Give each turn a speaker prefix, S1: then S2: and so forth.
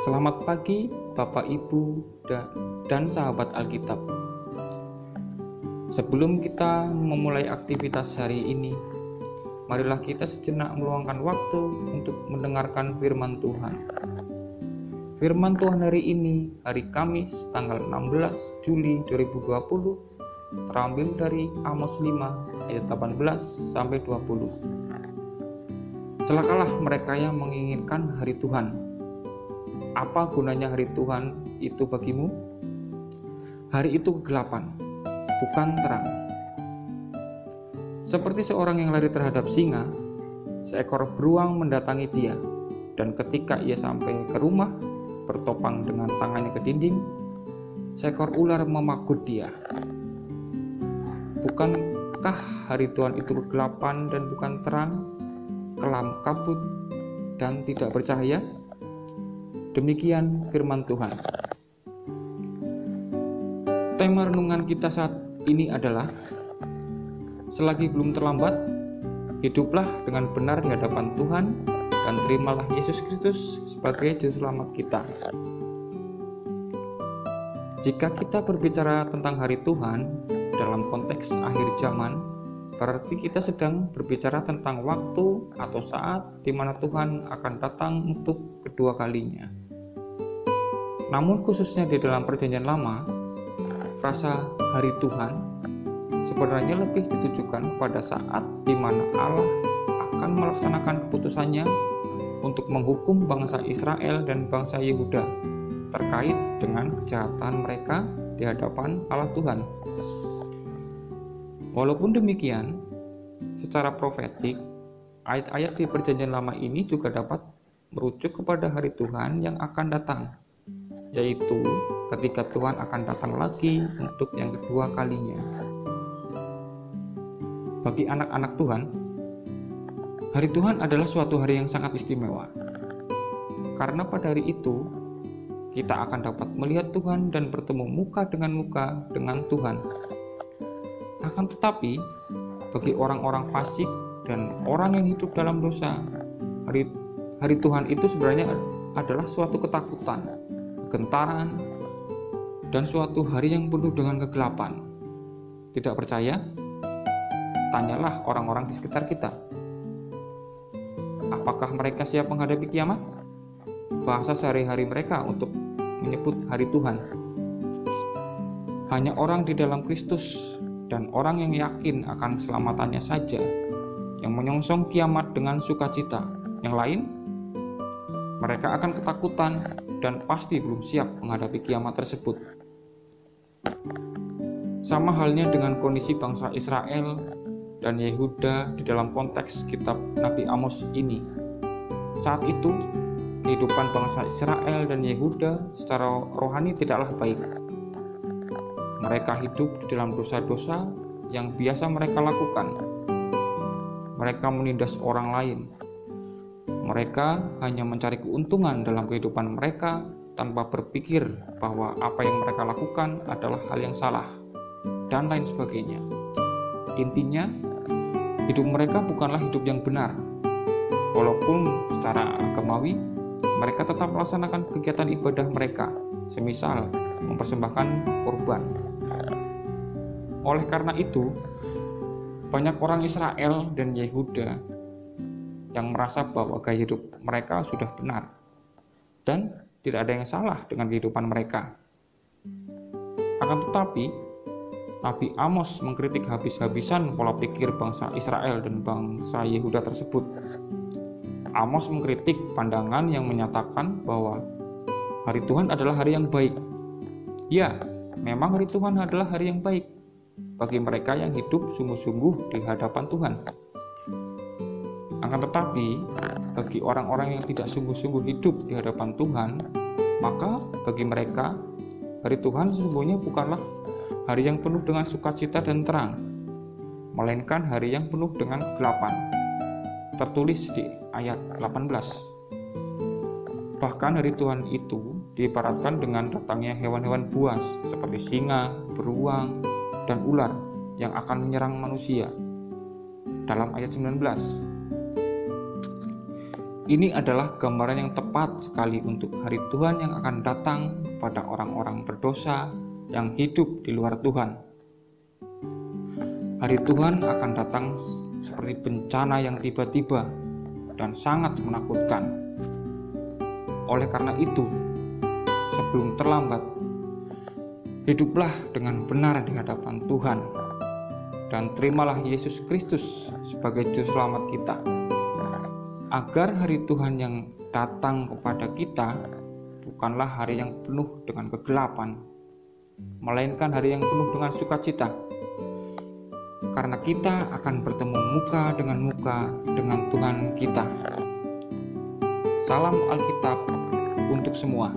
S1: Selamat pagi Bapak Ibu dan sahabat Alkitab. Sebelum kita memulai aktivitas hari ini, marilah kita sejenak meluangkan waktu untuk mendengarkan firman Tuhan. Firman Tuhan hari ini, hari Kamis, tanggal 16 Juli 2020, terambil dari Amos 5 ayat 18 sampai 20. Celakalah mereka yang menginginkan hari Tuhan, apa gunanya hari Tuhan itu bagimu? Hari itu kegelapan, bukan terang. Seperti seorang yang lari terhadap singa, seekor beruang mendatangi dia, dan ketika ia sampai ke rumah, bertopang dengan tangannya ke dinding, seekor ular memakut dia. Bukankah hari Tuhan itu kegelapan dan bukan terang, kelam kabut, dan tidak bercahaya? Demikian firman Tuhan. Tema renungan kita saat ini adalah selagi belum terlambat, hiduplah dengan benar di hadapan Tuhan dan terimalah Yesus Kristus sebagai juru selamat kita. Jika kita berbicara tentang hari Tuhan dalam konteks akhir zaman, berarti kita sedang berbicara tentang waktu atau saat di mana Tuhan akan datang untuk kedua kalinya. Namun khususnya di dalam perjanjian lama, rasa hari Tuhan sebenarnya lebih ditujukan pada saat di mana Allah akan melaksanakan keputusannya untuk menghukum bangsa Israel dan bangsa Yehuda terkait dengan kejahatan mereka di hadapan Allah Tuhan. Walaupun demikian, secara profetik, ayat-ayat di perjanjian lama ini juga dapat merujuk kepada hari Tuhan yang akan datang yaitu ketika Tuhan akan datang lagi untuk yang kedua kalinya. Bagi anak-anak Tuhan, hari Tuhan adalah suatu hari yang sangat istimewa. Karena pada hari itu, kita akan dapat melihat Tuhan dan bertemu muka dengan muka dengan Tuhan. Akan tetapi, bagi orang-orang fasik dan orang yang hidup dalam dosa, hari hari Tuhan itu sebenarnya adalah suatu ketakutan kegentaran, dan suatu hari yang penuh dengan kegelapan. Tidak percaya? Tanyalah orang-orang di sekitar kita. Apakah mereka siap menghadapi kiamat? Bahasa sehari-hari mereka untuk menyebut hari Tuhan. Hanya orang di dalam Kristus dan orang yang yakin akan selamatannya saja yang menyongsong kiamat dengan sukacita. Yang lain, mereka akan ketakutan dan pasti belum siap menghadapi kiamat tersebut. Sama halnya dengan kondisi bangsa Israel dan Yehuda di dalam konteks kitab Nabi Amos ini. Saat itu, kehidupan bangsa Israel dan Yehuda secara rohani tidaklah baik. Mereka hidup di dalam dosa-dosa yang biasa mereka lakukan. Mereka menindas orang lain, mereka hanya mencari keuntungan dalam kehidupan mereka tanpa berpikir bahwa apa yang mereka lakukan adalah hal yang salah, dan lain sebagainya. Intinya, hidup mereka bukanlah hidup yang benar. Walaupun secara agamawi, mereka tetap melaksanakan kegiatan ibadah mereka, semisal mempersembahkan korban. Oleh karena itu, banyak orang Israel dan Yehuda yang merasa bahwa gaya hidup mereka sudah benar dan tidak ada yang salah dengan kehidupan mereka. Akan tetapi, Nabi Amos mengkritik habis-habisan pola pikir bangsa Israel dan bangsa Yehuda tersebut. Amos mengkritik pandangan yang menyatakan bahwa hari Tuhan adalah hari yang baik. Ya, memang hari Tuhan adalah hari yang baik bagi mereka yang hidup sungguh-sungguh di hadapan Tuhan. Akan tetapi, bagi orang-orang yang tidak sungguh-sungguh hidup di hadapan Tuhan, maka bagi mereka hari Tuhan sesungguhnya bukanlah hari yang penuh dengan sukacita dan terang, melainkan hari yang penuh dengan kegelapan. Tertulis di ayat 18. Bahkan hari Tuhan itu diibaratkan dengan datangnya hewan-hewan buas seperti singa, beruang, dan ular yang akan menyerang manusia. Dalam ayat 19, Ini adalah gambaran yang tepat sekali untuk hari Tuhan yang akan datang kepada orang-orang berdosa yang hidup di luar Tuhan. Hari Tuhan akan datang seperti bencana yang tiba-tiba dan sangat menakutkan. Oleh karena itu, sebelum terlambat, hiduplah dengan benar di hadapan Tuhan dan terimalah Yesus Kristus sebagai juru selamat kita agar hari Tuhan yang datang kepada kita bukanlah hari yang penuh dengan kegelapan, melainkan hari yang penuh dengan sukacita. Karena kita akan bertemu muka dengan muka dengan Tuhan kita. Salam Alkitab untuk semua.